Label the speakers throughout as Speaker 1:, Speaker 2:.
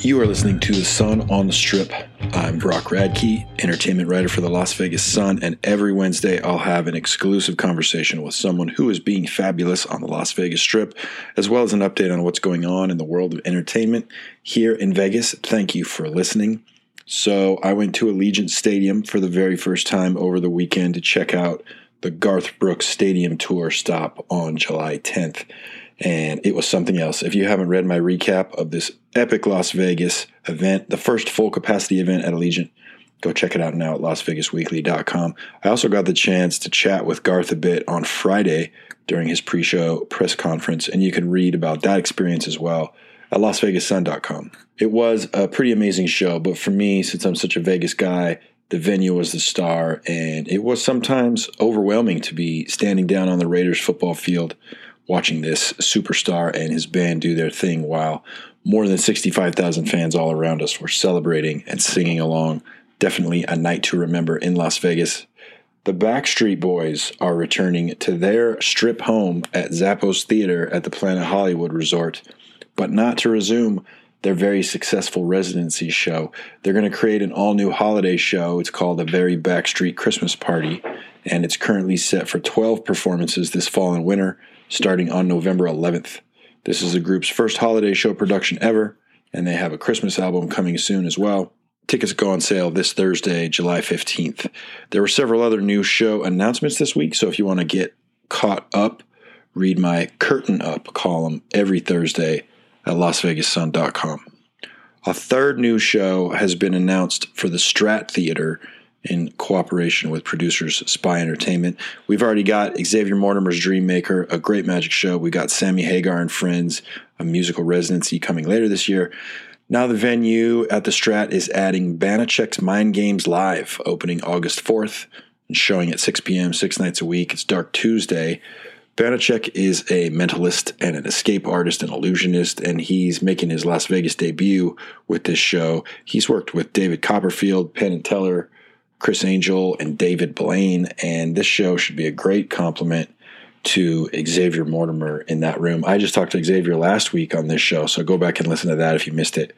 Speaker 1: You are listening to The Sun on the Strip. I'm Brock Radke, entertainment writer for the Las Vegas Sun, and every Wednesday I'll have an exclusive conversation with someone who is being fabulous on the Las Vegas Strip, as well as an update on what's going on in the world of entertainment here in Vegas. Thank you for listening. So, I went to Allegiant Stadium for the very first time over the weekend to check out the Garth Brooks Stadium Tour stop on July 10th and it was something else. If you haven't read my recap of this epic Las Vegas event, the first full capacity event at Allegiant, go check it out now at lasvegasweekly.com. I also got the chance to chat with Garth a bit on Friday during his pre show press conference, and you can read about that experience as well at lasvegassun.com. It was a pretty amazing show, but for me, since I'm such a Vegas guy, the venue was the star, and it was sometimes overwhelming to be standing down on the Raiders football field watching this superstar and his band do their thing while more than 65,000 fans all around us were celebrating and singing along. Definitely a night to remember in Las Vegas. The Backstreet Boys are returning to their strip home at Zappos Theater at the Planet Hollywood Resort, but not to resume their very successful residency show. They're going to create an all new holiday show. It's called A Very Backstreet Christmas Party, and it's currently set for 12 performances this fall and winter starting on November 11th. This is the group's first holiday show production ever, and they have a Christmas album coming soon as well. Tickets go on sale this Thursday, July 15th. There were several other new show announcements this week, so if you want to get caught up, read my Curtain Up column every Thursday at lasvegassun.com. A third new show has been announced for the Strat Theater in cooperation with producers Spy Entertainment. We've already got Xavier Mortimer's Dream Maker, a great magic show. We got Sammy Hagar and Friends, a musical residency coming later this year. Now the venue at the Strat is adding Banachek's Mind Games Live, opening August 4th and showing at 6 p.m. six nights a week. It's Dark Tuesday. Banachek is a mentalist and an escape artist and illusionist, and he's making his Las Vegas debut with this show. He's worked with David Copperfield, Penn and Teller, Criss Angel and David Blaine, and this show should be a great compliment to Xavier Mortimer in that room. I just talked to Xavier last week on this show, so go back and listen to that if you missed it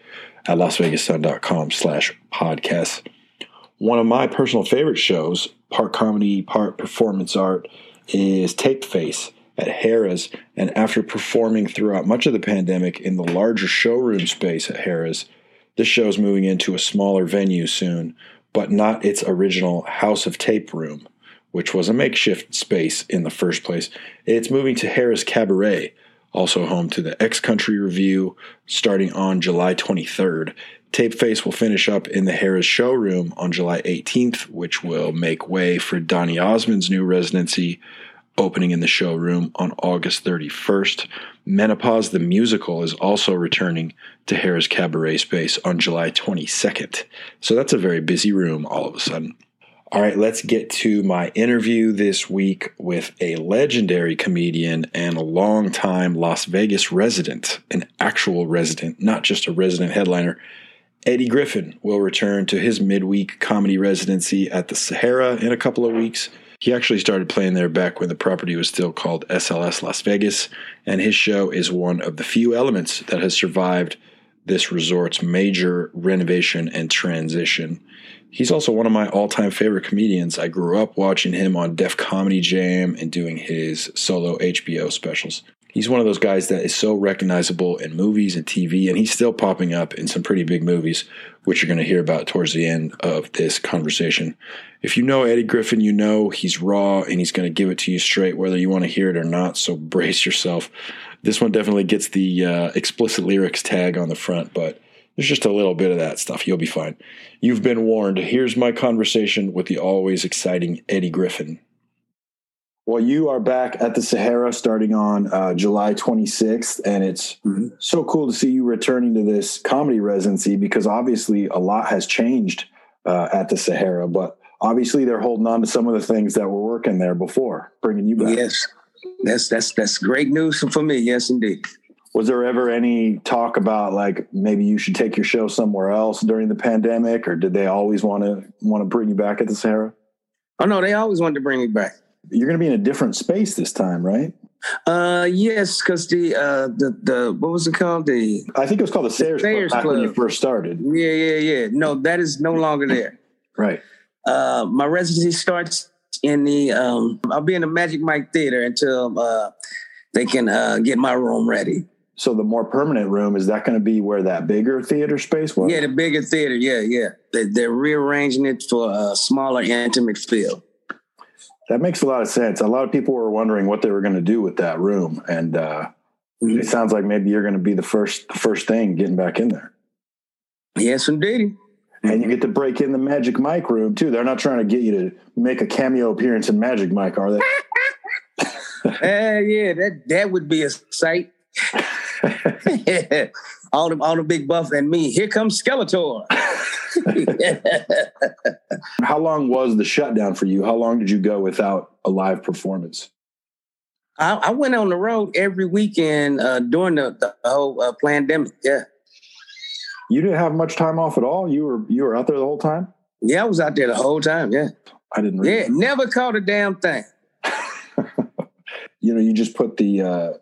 Speaker 1: at lasvegassun.com slash podcast. One of my personal favorite shows, part comedy, part performance art, is Tape Face at Harrah's. And after performing throughout much of the pandemic in the larger showroom space at Harrah's, this show is moving into a smaller venue soon but not its original House of Tape room, which was a makeshift space in the first place. It's moving to Harrah's Cabaret, also home to the X Country Review, starting on July 23rd. Tape Face will finish up in the Harrah's showroom on July 18th, which will make way for Donny Osmond's new residency opening in the showroom on August 31st. Menopause the Musical is also returning to Harrah's Cabaret Space on July 22nd. So that's a very busy room all of a sudden. All right, let's get to my interview this week with a legendary comedian and a longtime Las Vegas resident, an actual resident, not just a resident headliner. Eddie Griffin will return to his midweek comedy residency at the Sahara in a couple of weeks. He actually started playing there back when the property was still called SLS Las Vegas, and his show is one of the few elements that has survived this resort's major renovation and transition. He's also one of my all time favorite comedians. I grew up watching him on Def Comedy Jam and doing his solo HBO specials he's one of those guys that is so recognizable in movies and TV, and he's still popping up in some pretty big movies, which you're going to hear about towards the end of this conversation. If you know Eddie Griffin, you know he's raw and he's going to give it to you straight, whether you want to hear it or not. So brace yourself. This one definitely gets the uh, explicit lyrics tag on the front, but there's just a little bit of that stuff. You'll be fine. You've been warned. Here's my conversation with the always exciting Eddie Griffin. Well, you are back at the Sahara starting on uh, July 26th, and it's mm-hmm. so cool to see you returning to this comedy residency because obviously a lot has changed uh, at the Sahara, but obviously they're holding on to some of the things that were working there before, bringing you back.
Speaker 2: Yes, that's that's that's great news for me. Yes, indeed.
Speaker 1: Was there ever any talk about like maybe you should take your show somewhere else during the pandemic, or did they always want to want to bring you back at the Sahara?
Speaker 2: Oh no, they always wanted to bring me back
Speaker 1: You're going to be in a different space this time, right?
Speaker 2: Uh, yes, because the uh the the what was it called? The
Speaker 1: I think it was called the Sayers,
Speaker 2: Sayers
Speaker 1: Club, back when you first started.
Speaker 2: yeah yeah yeah. No, that is no longer there.
Speaker 1: Right.
Speaker 2: Uh, my residency starts in the um. I'll be in the Magic Mike Theater until uh they can uh get my room ready.
Speaker 1: So the more permanent room is that going to be where that bigger theater space was?
Speaker 2: Yeah, the bigger theater. Yeah, yeah. They, they're rearranging it for a smaller, intimate feel.
Speaker 1: That makes a lot of sense. A lot of people were wondering what they were going to do with that room, and uh, it sounds like maybe you're going to be the first the first thing getting back in there.
Speaker 2: Yes, indeed.
Speaker 1: And you get to break in the Magic Mike room too. They're not trying to get you to make a cameo appearance in Magic Mike, are they?
Speaker 2: Uh, yeah, that that would be a sight. all the all the big buff and me. Here comes Skeletor.
Speaker 1: How long was the shutdown for you? How long did you go without a live performance?
Speaker 2: I, I went on the road every weekend uh, during the, the whole uh, pandemic. Yeah,
Speaker 1: You didn't have much time off at all. You were you were out there the whole time.
Speaker 2: yeah, I was out there the whole time. Yeah,
Speaker 1: I didn't.
Speaker 2: yeah,
Speaker 1: Read
Speaker 2: never caught a damn thing.
Speaker 1: you know, you just put the, uh,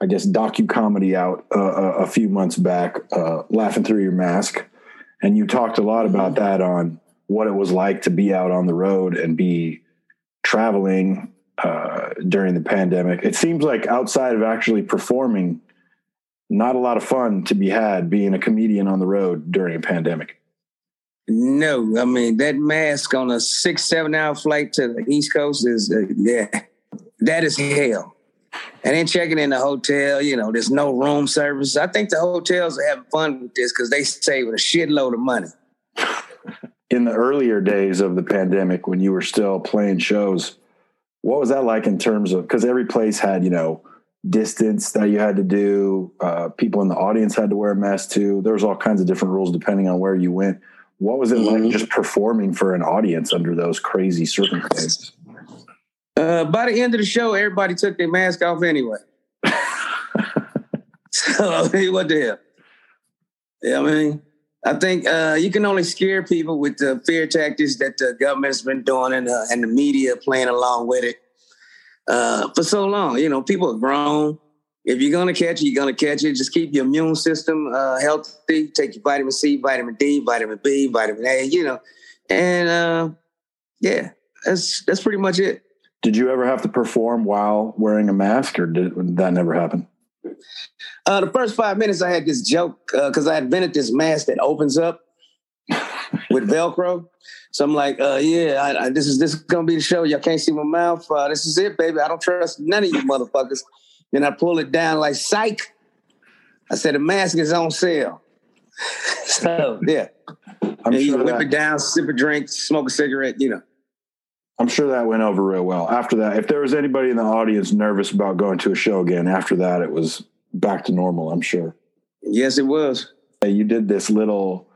Speaker 1: I guess, docu comedy out uh, a, a few months back, uh, laughing through your mask, and you talked a lot about that on what it was like to be out on the road and be traveling uh, during the pandemic. It seems like outside of actually performing, not a lot of fun to be had being a comedian on the road during a pandemic.
Speaker 2: No, I mean that mask on a six seven hour flight to the East Coast is uh, yeah, that is hell. And then checking in the hotel, you know, there's no room service. I think the hotels are having fun with this because they save a shitload of money.
Speaker 1: in the earlier days of the pandemic when you were still playing shows what was that like in terms of because every place had you know distance that you had to do uh, people in the audience had to wear a mask too there was all kinds of different rules depending on where you went what was it
Speaker 2: Mhm.
Speaker 1: like just performing for an audience under those crazy circumstances
Speaker 2: Uh, by the end of the show, everybody took their mask off anyway. so I mean, what the hell? Yeah, I mean, I think uh, you can only scare people with the fear tactics that the government's been doing and, uh, and the media playing along with it uh, for so long. You know, people are grown. If you're gonna catch it, you're gonna catch it. Just keep your immune system uh, healthy. Take your vitamin C, vitamin D, vitamin B, vitamin A. You know, and uh, yeah, that's that's pretty much it.
Speaker 1: Did you ever have to perform while wearing a mask or did that never happen
Speaker 2: Uh, the first five minutes, I had this joke because I had invented this mask that opens up with Velcro. So I'm like, uh, yeah, I, I, this is this is gonna be the show. Y'all can't see my mouth. Uh, this is it, baby. I don't trust none of you motherfuckers. Then I pull it down like psych. I said the mask is on sale. so yeah,
Speaker 1: i'm
Speaker 2: yeah, you whip
Speaker 1: that,
Speaker 2: it down, sip a drink, smoke a cigarette. You know.
Speaker 1: I'm sure that went over real well after that if there was anybody in the audience nervous about going to a show again after that it was back to normal i'm sure
Speaker 2: Yes, it was.
Speaker 1: you did this little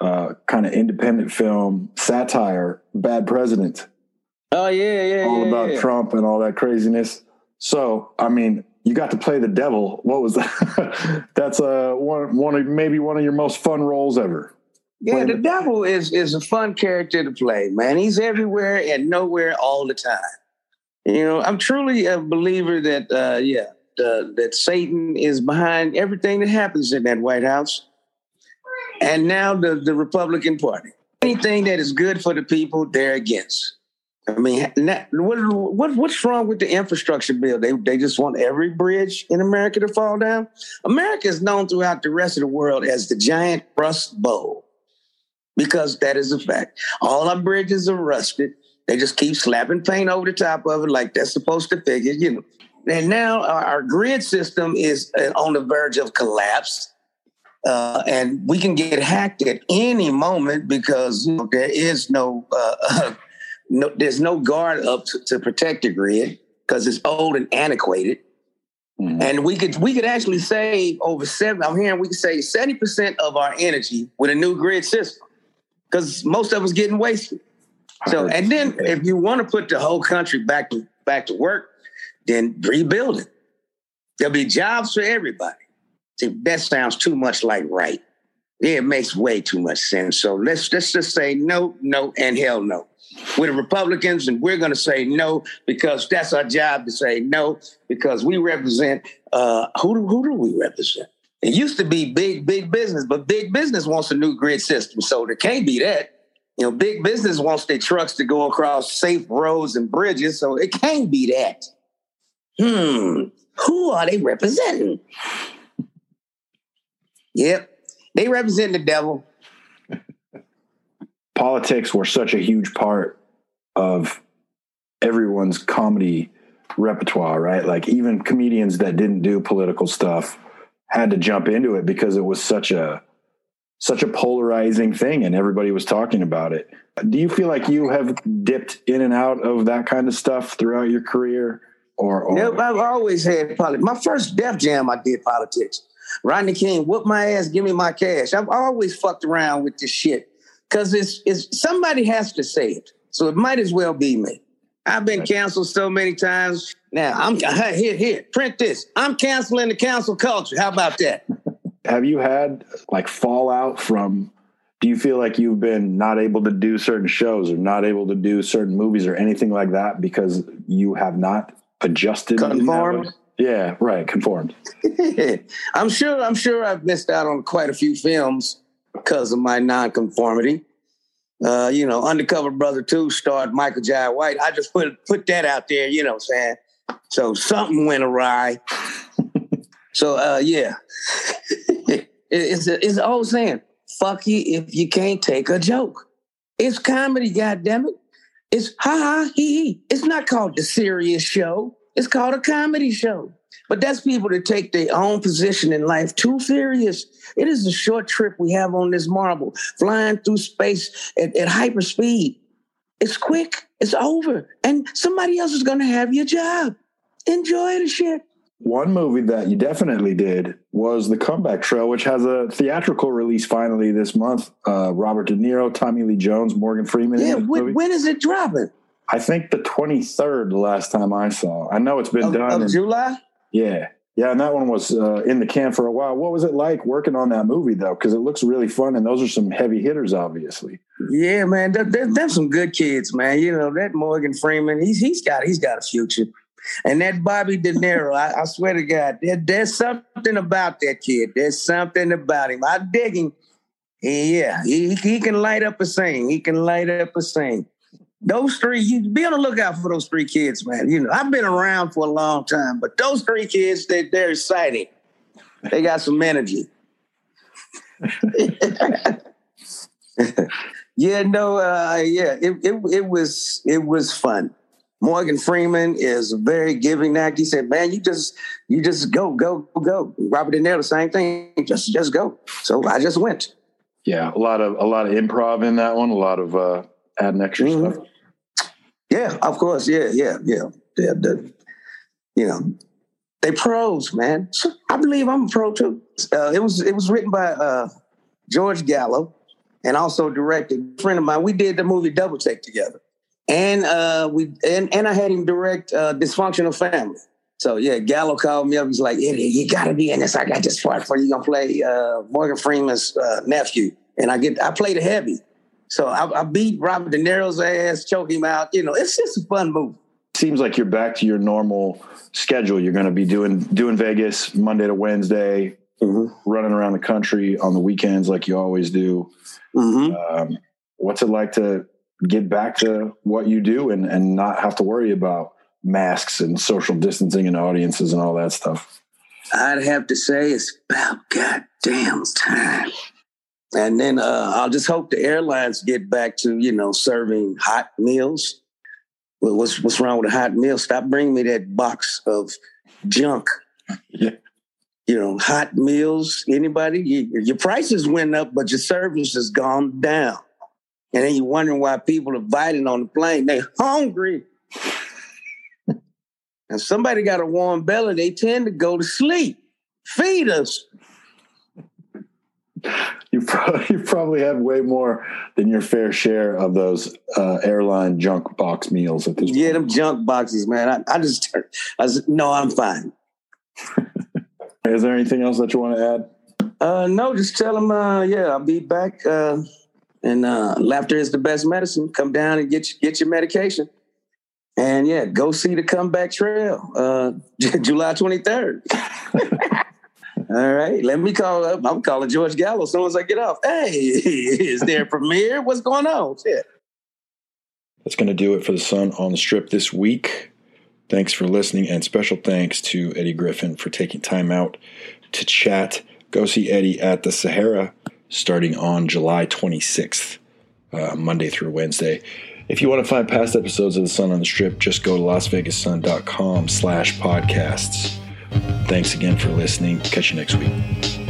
Speaker 1: uh, kind of independent film satire, Bad President,
Speaker 2: Oh yeah, yeah, yeah.
Speaker 1: all
Speaker 2: yeah,
Speaker 1: about
Speaker 2: yeah.
Speaker 1: Trump and all that craziness. So, I mean, you got to play the devil. What was that? That's uh, one, one of maybe one of your most fun roles ever.
Speaker 2: Yeah, the devil is is a fun character to play, man. He's everywhere and nowhere all the time. You know, I'm truly a believer that uh yeah, uh, that Satan is behind everything that happens in that White House. And now the the Republican Party. Anything that is good for the people, they're against. I mean, na- what, what what's wrong with the infrastructure bill? They they just want every bridge in America to fall down. America is known throughout the rest of the world as the giant rust bowl because that is a fact. All our bridges are rusted. They just keep slapping paint over the top of it like that's supposed to fix it, you know. And now our, our grid system is uh, on the verge of collapse. Uh, and we can get hacked at any moment because you know, there is no, uh, no, there's no guard up to, to protect the grid because it's old and antiquated.
Speaker 1: Mhm.
Speaker 2: And we could we could actually save over seven. I'm hearing we could save seventy percent of our energy with a new grid system because most of us getting wasted. So, and then if you want to put the whole country back to back to work, then rebuild it. There'll be jobs for everybody. See, that sounds too much like right. it makes way too much sense. So let's let's just say no, no, and hell no. We're the Republicans, and we're going to say no because that's our job to say no because we represent uh, who do, who do we represent? It used to be big big business, but big business wants a new grid system, so there can't be that. You know, big business wants their trucks to go across safe roads and bridges, so it can't be that. Hmm, who are they representing? Yep, they represent the devil.
Speaker 1: Politics were such a huge part of everyone's comedy repertoire, right? Like even comedians that didn't do political stuff had to jump into it because it was such a such a polarizing thing and everybody was talking about it. Do you feel like you have dipped in and out of that kind of stuff throughout your career? Or, or...
Speaker 2: Yep, I've always had politics. My first Def Jam, I did politics. Rodney King, whoop my ass, give me my cash. I've always fucked around with this shit because it's, it's somebody has to say it, so it might as well be me. I've been canceled so many times. Now I'm here, here, print this. I'm canceling the cancel culture. How about that?
Speaker 1: Have you had like fallout from? Do you feel like you've been not able to do certain shows or not able to do certain movies or anything like that because you have not adjusted?
Speaker 2: Conformed.
Speaker 1: Yeah, right. Conformed.
Speaker 2: I'm sure. I'm sure I've missed out on quite a few films because of my nonconformity. Uh, you know, Undercover Brother 2 starred Michael Jai White. I just put put that out there, you know I'm saying? So something went awry. so uh yeah. it's a, it's an old saying, fuck you if you can't take a joke. It's comedy, goddammit. It's ha ha he he. It's not called the serious show. It's called a comedy show. But that's people that take their own position in life too serious. It is a short trip we have on this marble, flying through space at, at hyper speed. It's quick, it's over, and somebody else is going to have your job. Enjoy the shit.
Speaker 1: One movie that you definitely did was The Comeback Trail, which has a theatrical release finally this month. Uh, Robert De Niro, Tommy Lee Jones, Morgan Freeman.
Speaker 2: Yeah, when, when is it dropping?
Speaker 1: I think the 23rd, the last time I saw. I know it's been
Speaker 2: of,
Speaker 1: done.
Speaker 2: Of
Speaker 1: in,
Speaker 2: July?
Speaker 1: Yeah. Yeah, and that one was uh, in the can for a while. What was it like working on that movie though? Because it looks really fun, and those are some heavy hitters, obviously.
Speaker 2: Yeah, man, there's some good kids, man. You know that Morgan Freeman, he's he's got he's got a future, and that Bobby De Niro, I, I, swear to God, there, there's something about that kid. There's something about him. I dig him. Yeah, he he can light up a scene. He can light up a scene those three, you be on the lookout for those three kids, man. You know, I've been around for a long time, but those three kids, they, they're exciting. They got some energy. yeah, no, uh, yeah, it, it it was it was fun. Morgan Freeman is a very giving actor. He said, "Man, you just you just go go go." Robert De Niro, the same thing. Just just go. So I just went.
Speaker 1: Yeah, a lot of a lot of improv in that one. A lot of uh, adding extra mm-hmm. stuff.
Speaker 2: Yeah, of course. Yeah, yeah, yeah. yeah the, you know, they pros, man. I believe I'm a pro too. Uh, it was it was written by uh, George Gallo and also directed. A friend of mine. We did the movie Double Take together, and uh, we and and I had him direct uh, Dysfunctional Family. So yeah, Gallo called me up. He's like, "Eddie, you got to be in this. I got this part for you. You Gonna play uh, Morgan Freeman's uh, nephew." And I get I played a heavy. So I, I beat Robert De Niro's ass, choke him out. You know, it's just a fun movie.
Speaker 1: Seems like you're back to your normal schedule. You're going to be doing doing Vegas Monday to Wednesday, mm-hmm. running around the country on the weekends like you always do. Mm-hmm. Um, what's it like to get back to what you do and, and not have to worry about masks and social distancing and audiences and all that stuff?
Speaker 2: I'd have to say it's about goddamn time. And then uh, I'll just hope the airlines get back to you know serving hot meals. What's what's wrong with a hot meal? Stop bringing me that box of junk. Yeah. You know, hot meals. Anybody? You, your prices went up, but your service has gone down. And then you're wondering why people are biting on the plane. They're hungry. and somebody got a warm belly, they tend to go to sleep. Feed us
Speaker 1: you probably, you probably have way more than your fair share of those uh, airline junk box meals at this point.
Speaker 2: yeah, point. them junk boxes, man. I, I just, I was, no, I'm fine.
Speaker 1: Is there anything else that you want to add?
Speaker 2: Uh, no, just tell them. Uh, yeah, I'll be back. Uh, and uh, laughter is the best medicine. Come down and get get your medication. And yeah, go see the comeback trail, uh, July twenty third. All right, let me call up. I'm calling George Gallo as soon as I get off. Hey, is there a premiere? What's going on? Shit.
Speaker 1: That's going to do it for the Sun on the Strip this week. Thanks for listening, and special thanks to Eddie Griffin for taking time out to chat. Go see Eddie at the Sahara starting on July 26th, uh, Monday through Wednesday. If you want to find past episodes of The Sun on the Strip, just go to lasvegassun.com slash podcasts. Thanks again for listening. Catch you next week.